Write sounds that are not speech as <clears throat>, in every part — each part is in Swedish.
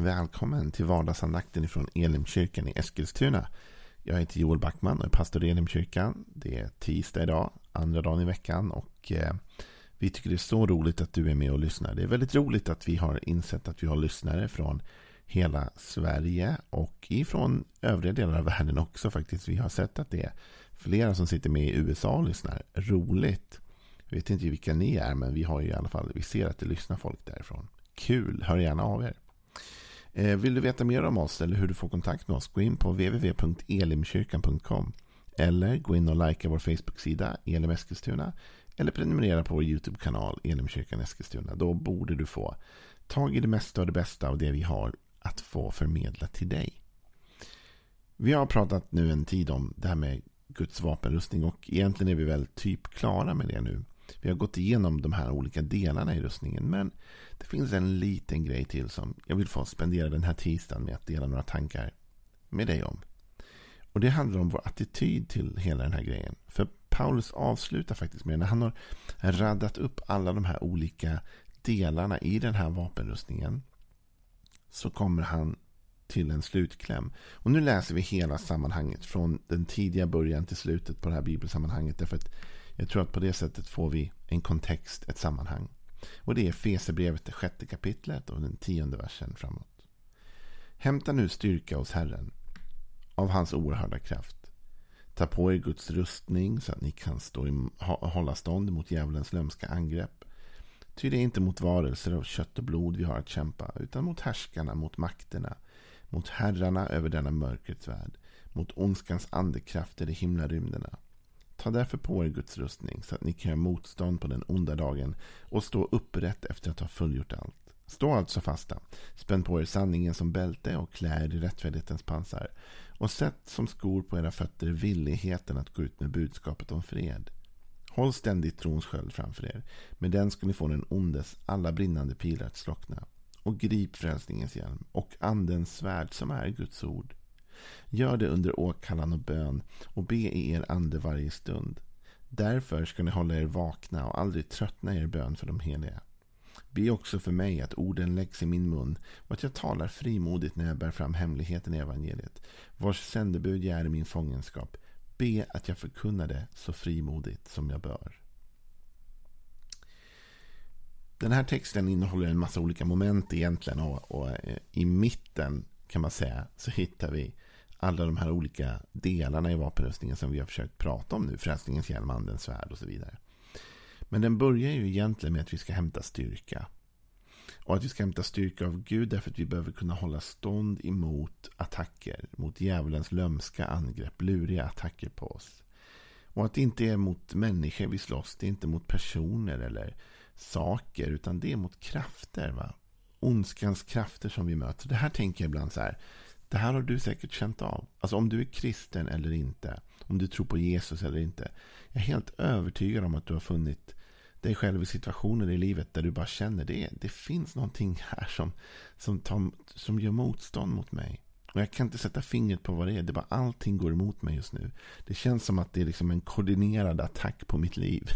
Välkommen till vardagsandakten ifrån Elimkyrkan i Eskilstuna. Jag heter Joel Backman och är pastor i Elimkyrkan. Det är tisdag idag, andra dagen i veckan. Och eh, vi tycker det är så roligt att du är med och lyssnar. Det är väldigt roligt att vi har insett att vi har lyssnare från hela Sverige och ifrån övriga delar av världen också faktiskt. Vi har sett att det är flera som sitter med i USA och lyssnar. Roligt. Jag vet inte vilka ni är, men vi har ju i alla fall, vi ser att det lyssnar folk därifrån. Kul, hör gärna av er. Eh, vill du veta mer om oss eller hur du får kontakt med oss, gå in på www.elimkyrkan.com eller gå in och likea vår Facebook-sida Elim Eskilstuna eller prenumerera på vår YouTube-kanal Elimkyrkan Eskilstuna. Då borde du få tag i det mesta och det bästa av det vi har att få förmedla till dig. Vi har pratat nu en tid om det här med Guds vapenrustning och egentligen är vi väl typ klara med det nu. Vi har gått igenom de här olika delarna i rustningen. Men det finns en liten grej till som jag vill få spendera den här tisdagen med att dela några tankar med dig om. Och det handlar om vår attityd till hela den här grejen. För Paulus avslutar faktiskt med, när han har raddat upp alla de här olika delarna i den här vapenrustningen. Så kommer han till en slutkläm. Och nu läser vi hela sammanhanget från den tidiga början till slutet på det här bibelsammanhanget. Därför att jag tror att på det sättet får vi en kontext, ett sammanhang. Och det är Fesebrevet, det sjätte kapitlet och den tionde versen framåt. Hämta nu styrka hos Herren av hans oerhörda kraft. Ta på er Guds rustning så att ni kan stå i, hålla stånd mot djävulens lömska angrepp. Ty det är inte mot varelser av kött och blod vi har att kämpa, utan mot härskarna, mot makterna, mot herrarna över denna mörkrets värld, mot ondskans andekrafter i himlarymderna. Ta därför på er Guds rustning så att ni kan göra motstånd på den onda dagen och stå upprätt efter att ha fullgjort allt. Stå alltså fasta. Spänn på er sanningen som bälte och klä er i rättfärdighetens pansar. Och sätt som skor på era fötter villigheten att gå ut med budskapet om fred. Håll ständigt trons sköld framför er. Med den ska ni få den ondes alla brinnande pilar att slockna. Och grip frälsningens hjälm och andens svärd som är Guds ord. Gör det under åkallan och bön och be i er ande varje stund. Därför ska ni hålla er vakna och aldrig tröttna i er bön för de heliga. Be också för mig att orden läggs i min mun och att jag talar frimodigt när jag bär fram hemligheten i evangeliet, vars sändebud jag är i min fångenskap. Be att jag förkunnar det så frimodigt som jag bör. Den här texten innehåller en massa olika moment egentligen och, och eh, i mitten kan man säga så hittar vi alla de här olika delarna i vapenrustningen som vi har försökt prata om nu. Frälsningens hjälm, andens svärd och så vidare. Men den börjar ju egentligen med att vi ska hämta styrka. Och att vi ska hämta styrka av Gud därför att vi behöver kunna hålla stånd emot attacker. Mot djävulens lömska angrepp, luriga attacker på oss. Och att det inte är mot människor vi slåss, det är inte mot personer eller saker, utan det är mot krafter. Va? Ondskans krafter som vi möter. Det här tänker jag ibland så här. Det här har du säkert känt av. Alltså om du är kristen eller inte. Om du tror på Jesus eller inte. Jag är helt övertygad om att du har funnit dig själv i situationer i livet där du bara känner det. Det finns någonting här som, som, tar, som gör motstånd mot mig. Och jag kan inte sätta fingret på vad det är. Det är bara allting går emot mig just nu. Det känns som att det är liksom en koordinerad attack på mitt liv.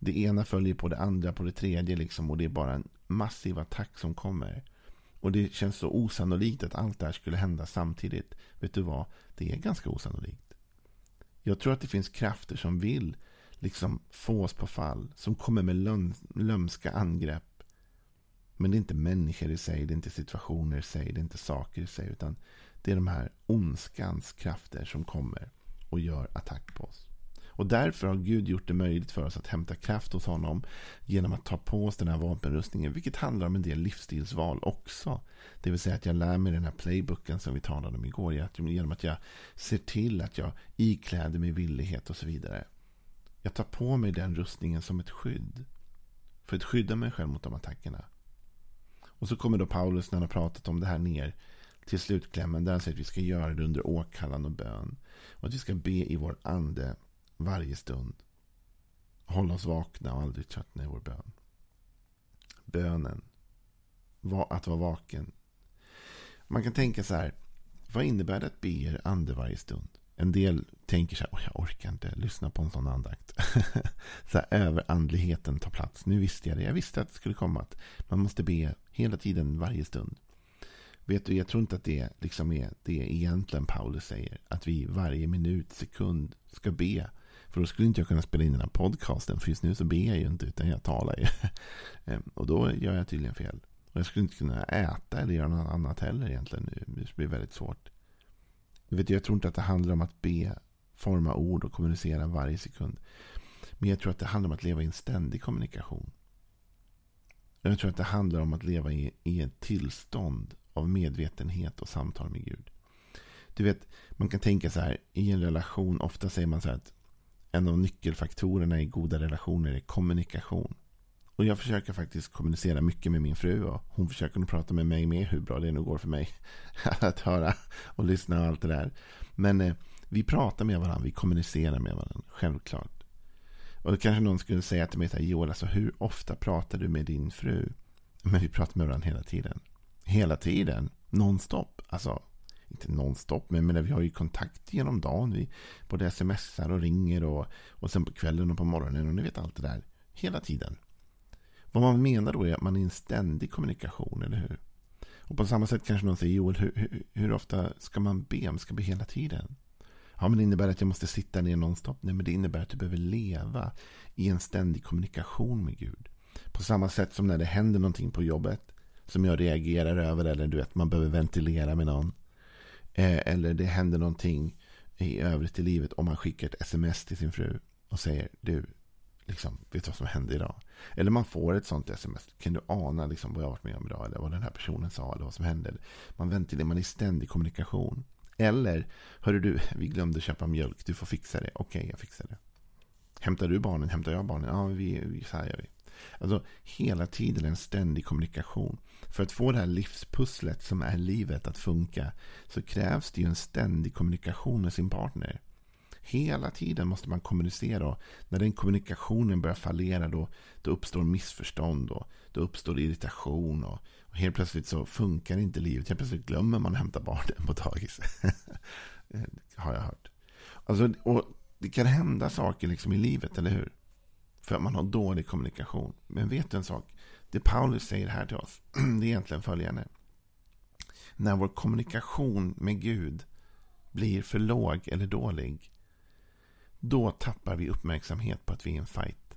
Det ena följer på det andra, på det tredje liksom. Och det är bara en massiv attack som kommer. Och det känns så osannolikt att allt det här skulle hända samtidigt. Vet du vad? Det är ganska osannolikt. Jag tror att det finns krafter som vill liksom få oss på fall. Som kommer med löm, lömska angrepp. Men det är inte människor i sig, det är inte situationer i sig, det är inte saker i sig. Utan det är de här ondskans krafter som kommer och gör attack på oss. Och därför har Gud gjort det möjligt för oss att hämta kraft hos honom genom att ta på oss den här vapenrustningen. Vilket handlar om en del livsstilsval också. Det vill säga att jag lär mig den här playbooken som vi talade om igår. Genom att jag ser till att jag ikläder mig villighet och så vidare. Jag tar på mig den rustningen som ett skydd. För att skydda mig själv mot de attackerna. Och så kommer då Paulus när han har pratat om det här ner till slutklämmen. Där han säger att vi ska göra det under åkallan och bön. Och att vi ska be i vår ande varje stund. Hålla oss vakna och aldrig tröttna i vår bön. Bönen. Att vara vaken. Man kan tänka så här. Vad innebär det att be er ande varje stund? En del tänker så här. Jag orkar inte lyssna på en sån andakt. <laughs> så här, överandligheten tar plats. Nu visste jag det. Jag visste att det skulle komma. Att man måste be hela tiden, varje stund. Vet du, jag tror inte att det liksom är det egentligen Paulus säger. Att vi varje minut, sekund ska be. För då skulle inte jag kunna spela in den här podcasten. För just nu så ber jag ju inte utan jag talar ju. <laughs> Ehm, och då gör jag tydligen fel. Och jag skulle inte kunna äta eller göra något annat heller egentligen. Det blir väldigt svårt. Vet jag tror inte att det handlar om att be, forma ord och kommunicera varje sekund. Men jag tror att det handlar om att leva i en ständig kommunikation. Jag tror att det handlar om att leva i, i ett tillstånd av medvetenhet och samtal med Gud. Du vet, man kan tänka så här, i en relation, ofta säger man så här att en av nyckelfaktorerna i goda relationer är kommunikation. Och jag försöker faktiskt kommunicera mycket med min fru och hon försöker nog prata med mig med hur bra det nu går för mig <laughs> att höra och lyssna och allt det där. Men eh, vi pratar med varandra, vi kommunicerar med varandra, självklart. Och då kanske någon skulle säga till mig, så här, Joel, alltså, hur ofta pratar du med din fru? Men vi pratar med varandra hela tiden. Hela tiden, nonstop. Alltså, inte nonstop, men menar, vi har ju kontakt genom dagen. Vi både smsar och ringer och, och sen på kvällen och på morgonen och ni vet allt det där. Hela tiden. Vad man menar då är att man är i en ständig kommunikation, eller hur? Och på samma sätt kanske någon säger, Joel, hur, hur, hur ofta ska man be? Man ska be hela tiden. Ja, men det innebär att jag måste sitta ner nonstop. Nej, men det innebär att du behöver leva i en ständig kommunikation med Gud. På samma sätt som när det händer någonting på jobbet som jag reagerar över eller du vet, man behöver ventilera med någon. Eh, eller det händer någonting i övrigt i livet om man skickar ett sms till sin fru och säger du, liksom, vet du vad som hände idag? Eller man får ett sånt sms. Kan du ana liksom vad jag har varit med om idag? Eller vad den här personen sa? Eller vad som hände? Man väntar, man är i ständig kommunikation. Eller, hörru du, vi glömde köpa mjölk. Du får fixa det. Okej, okay, jag fixar det. Hämtar du barnen? Hämtar jag barnen? Ja, vi, vi, så här gör vi. Alltså hela tiden en ständig kommunikation. För att få det här livspusslet som är livet att funka så krävs det ju en ständig kommunikation med sin partner. Hela tiden måste man kommunicera och när den kommunikationen börjar fallera då, då uppstår missförstånd och då uppstår irritation och, och helt plötsligt så funkar inte livet. Helt plötsligt glömmer man att hämta barnen på dagis. <laughs> har jag hört. Alltså, och det kan hända saker liksom i livet, eller hur? För att man har dålig kommunikation. Men vet du en sak? Det Paulus säger här till oss, <clears throat> det är egentligen följande. När vår kommunikation med Gud blir för låg eller dålig, då tappar vi uppmärksamhet på att vi är i en fight.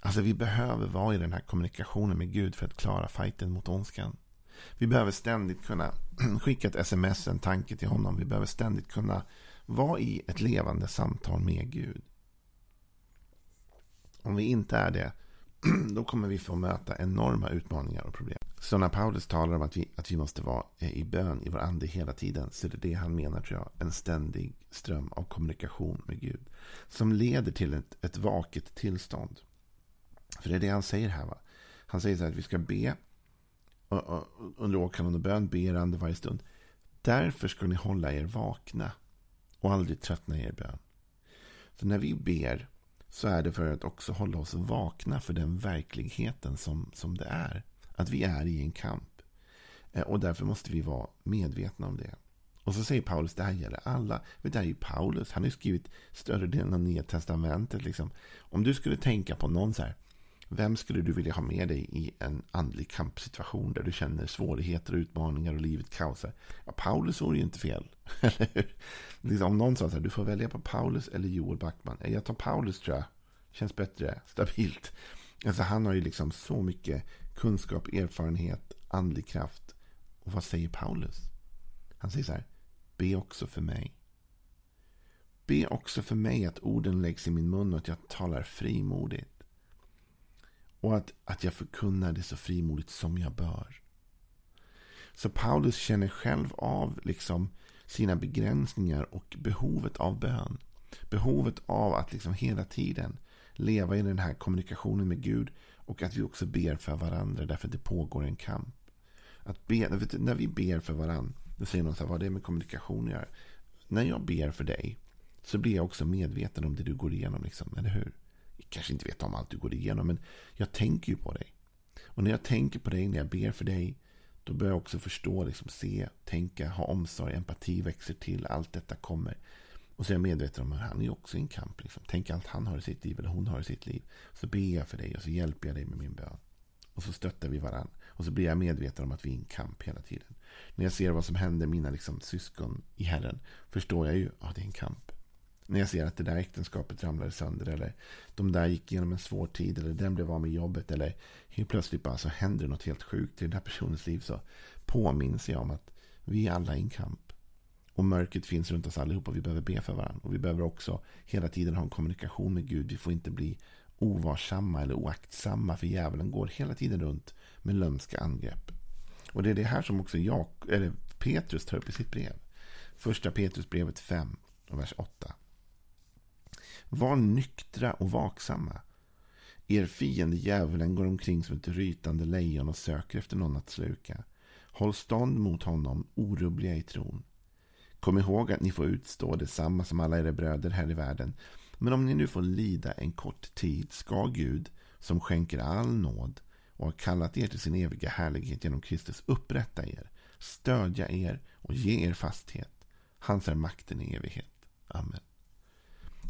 Alltså vi behöver vara i den här kommunikationen med Gud för att klara fighten mot ondskan. Vi behöver ständigt kunna <clears throat> skicka ett sms, en tanke till honom. Vi behöver ständigt kunna vara i ett levande samtal med Gud. Om vi inte är det, <clears throat> då kommer vi få möta enorma utmaningar och problem. Så när Paulus talar om att vi, att vi måste vara eh, i bön i vår ande hela tiden så är det det han menar tror jag. En ständig ström av kommunikation med Gud. Som leder till ett, ett vaket tillstånd. För det är det han säger här. Va? Han säger så här att vi ska be och, och, under åkallande bön, be er ande varje stund. Därför ska ni hålla er vakna och aldrig tröttna i er bön. Så när vi ber så är det för att också hålla oss vakna för den verkligheten som, som det är. Att vi är i en kamp. Eh, och därför måste vi vara medvetna om det. Och så säger Paulus, det här gäller alla. Det här är ju Paulus, han har ju skrivit större delen av Nya Testamentet. Liksom. Om du skulle tänka på någon så här, vem skulle du vilja ha med dig i en andlig kampsituation där du känner svårigheter och utmaningar och livet kaosar? Ja, Paulus vore ju inte fel. <laughs> liksom, om någon sa så här, du får välja på Paulus eller Joel Backman. Eh, jag tar Paulus tror jag. Känns bättre, stabilt. Alltså, han har ju liksom så mycket kunskap, erfarenhet, andlig kraft. Och vad säger Paulus? Han säger så här, be också för mig. Be också för mig att orden läggs i min mun och att jag talar frimodigt. Och att, att jag förkunnar det så frimodigt som jag bör. Så Paulus känner själv av liksom sina begränsningar och behovet av bön. Behovet av att liksom hela tiden leva i den här kommunikationen med Gud. Och att vi också ber för varandra därför att det pågår en kamp. Att be, när vi ber för varandra, då säger någon så här, vad det är med kommunikation att göra. När jag ber för dig så blir jag också medveten om det du går igenom, liksom, eller hur? Kanske inte vet om allt du går igenom, men jag tänker ju på dig. Och när jag tänker på dig, när jag ber för dig, då börjar jag också förstå, liksom, se, tänka, ha omsorg, empati växer till, allt detta kommer. Och så är jag medveten om att han är också i en kamp. Liksom. Tänk allt han har i sitt liv eller hon har i sitt liv. Så ber jag för dig och så hjälper jag dig med min bön. Och så stöttar vi varandra. Och så blir jag medveten om att vi är i en kamp hela tiden. När jag ser vad som händer mina liksom, syskon i Herren förstår jag ju att ja, det är en kamp. När jag ser att det där äktenskapet ramlade sönder eller de där gick igenom en svår tid eller den blev av med jobbet eller helt plötsligt bara så händer det något helt sjukt i den här personens liv så påminns jag om att vi är alla i en kamp. Och mörkret finns runt oss allihop och vi behöver be för varandra. Och vi behöver också hela tiden ha en kommunikation med Gud. Vi får inte bli ovarsamma eller oaktsamma för djävulen går hela tiden runt med lömska angrepp. Och det är det här som också jag, eller Petrus tar upp i sitt brev. Första Petrusbrevet 5 och vers 8. Var nyktra och vaksamma. Er fiende djävulen går omkring som ett rytande lejon och söker efter någon att sluka. Håll stånd mot honom, orubbliga i tron. Kom ihåg att ni får utstå detsamma som alla era bröder här i världen. Men om ni nu får lida en kort tid ska Gud, som skänker all nåd och har kallat er till sin eviga härlighet genom Kristus, upprätta er, stödja er och ge er fasthet. Hans är makten i evighet. Amen.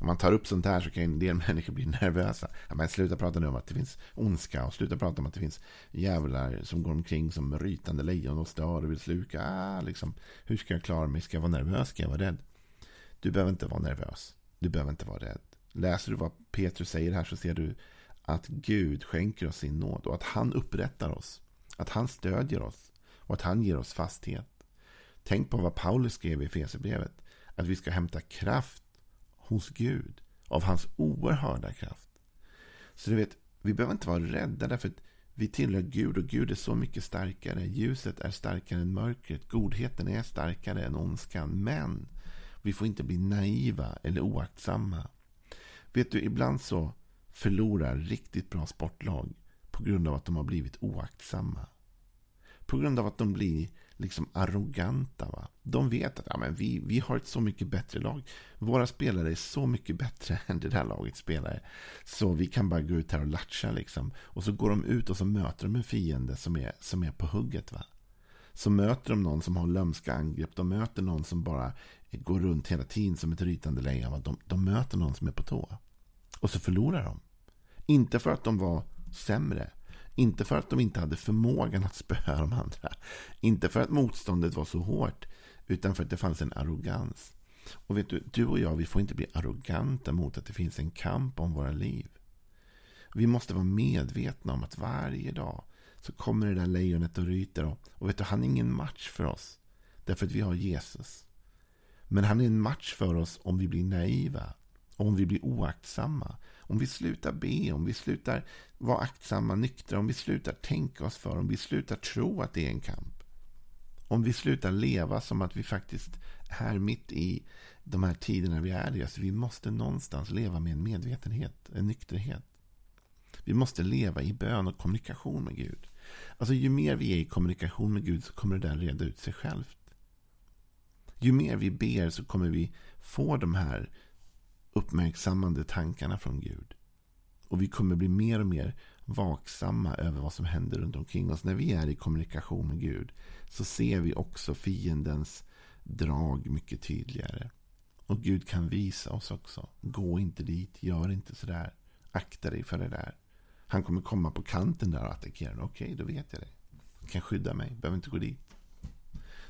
Om man tar upp sånt här så kan en del <laughs> människor bli nervösa. men sluta prata nu om att det finns ondska och sluta prata om att det finns djävlar som går omkring som rytande lejon och stör och vill sluka. Ah, liksom, hur ska jag klara mig? Ska jag vara nervös? Ska jag vara rädd? Du behöver inte vara nervös. Du behöver inte vara rädd. Läser du vad Petrus säger här så ser du att Gud skänker oss sin nåd och att han upprättar oss. Att han stödjer oss och att han ger oss fasthet. Tänk på vad Paulus skrev i Fesebrevet. Att vi ska hämta kraft hos Gud. Av hans oerhörda kraft. Så du vet, vi behöver inte vara rädda därför att vi tillhör Gud och Gud är så mycket starkare. Ljuset är starkare än mörkret. Godheten är starkare än ondskan. Men vi får inte bli naiva eller oaktsamma. Vet du, ibland så förlorar riktigt bra sportlag på grund av att de har blivit oaktsamma. På grund av att de blir liksom arroganta. Va? De vet att ja, men vi, vi har ett så mycket bättre lag. Våra spelare är så mycket bättre <laughs> än det där lagets spelare. Så vi kan bara gå ut här och latcha. Liksom. Och så går de ut och så möter de en fiende som är, som är på hugget. Va? Så möter de någon som har lömska angrepp. De möter någon som bara går runt hela tiden som ett rytande lejon. De, de möter någon som är på tå. Och så förlorar de. Inte för att de var sämre. Inte för att de inte hade förmågan att spöa de andra. Inte för att motståndet var så hårt. Utan för att det fanns en arrogans. Och vet du, du och jag, vi får inte bli arroganta mot att det finns en kamp om våra liv. Vi måste vara medvetna om att varje dag så kommer det där lejonet och ryter. Och, och vet du, han är ingen match för oss. Därför att vi har Jesus. Men han är en match för oss om vi blir naiva. Om vi blir oaktsamma. Om vi slutar be, om vi slutar vara aktsamma, nyktra, om vi slutar tänka oss för, om vi slutar tro att det är en kamp. Om vi slutar leva som att vi faktiskt är mitt i de här tiderna vi är i. Alltså vi måste någonstans leva med en medvetenhet, en nykterhet. Vi måste leva i bön och kommunikation med Gud. Alltså ju mer vi är i kommunikation med Gud så kommer det där reda ut sig självt. Ju mer vi ber så kommer vi få de här uppmärksammande tankarna från Gud. Och vi kommer bli mer och mer vaksamma över vad som händer runt omkring oss. När vi är i kommunikation med Gud så ser vi också fiendens drag mycket tydligare. Och Gud kan visa oss också. Gå inte dit, gör inte sådär. Akta dig för det där. Han kommer komma på kanten där och attackera. Okej, okay, då vet jag det. Jag kan skydda mig, behöver inte gå dit.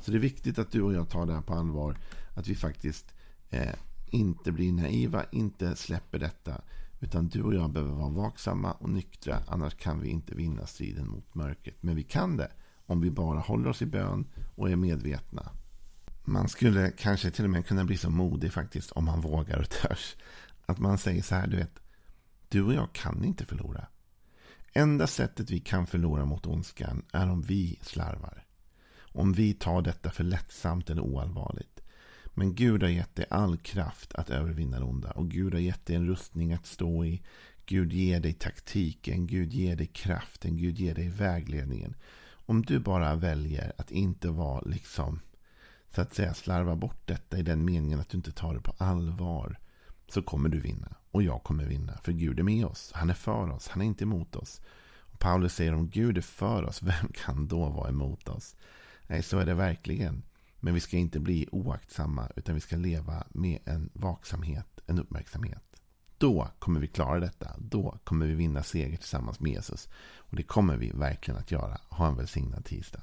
Så det är viktigt att du och jag tar det här på allvar. Att vi faktiskt eh, inte blir naiva, inte släpper detta. Utan du och jag behöver vara vaksamma och nyktra. Annars kan vi inte vinna striden mot mörkret. Men vi kan det om vi bara håller oss i bön och är medvetna. Man skulle kanske till och med kunna bli så modig faktiskt om man vågar och törs. Att man säger så här, du vet. Du och jag kan inte förlora. Enda sättet vi kan förlora mot ondskan är om vi slarvar. Om vi tar detta för lättsamt eller oallvarligt. Men Gud har gett dig all kraft att övervinna det onda. Och Gud har gett dig en rustning att stå i. Gud ger dig taktiken. Gud ger dig kraften. Gud ger dig vägledningen. Om du bara väljer att inte vara liksom så att säga slarva bort detta i den meningen att du inte tar det på allvar. Så kommer du vinna. Och jag kommer vinna. För Gud är med oss. Han är för oss. Han är inte emot oss. Och Paulus säger om Gud är för oss. <laughs> Vem kan då vara emot oss? Nej, så är det verkligen. Men vi ska inte bli oaktsamma utan vi ska leva med en vaksamhet, en uppmärksamhet. Då kommer vi klara detta. Då kommer vi vinna seger tillsammans med Jesus. Och det kommer vi verkligen att göra. Ha en välsignad tisdag.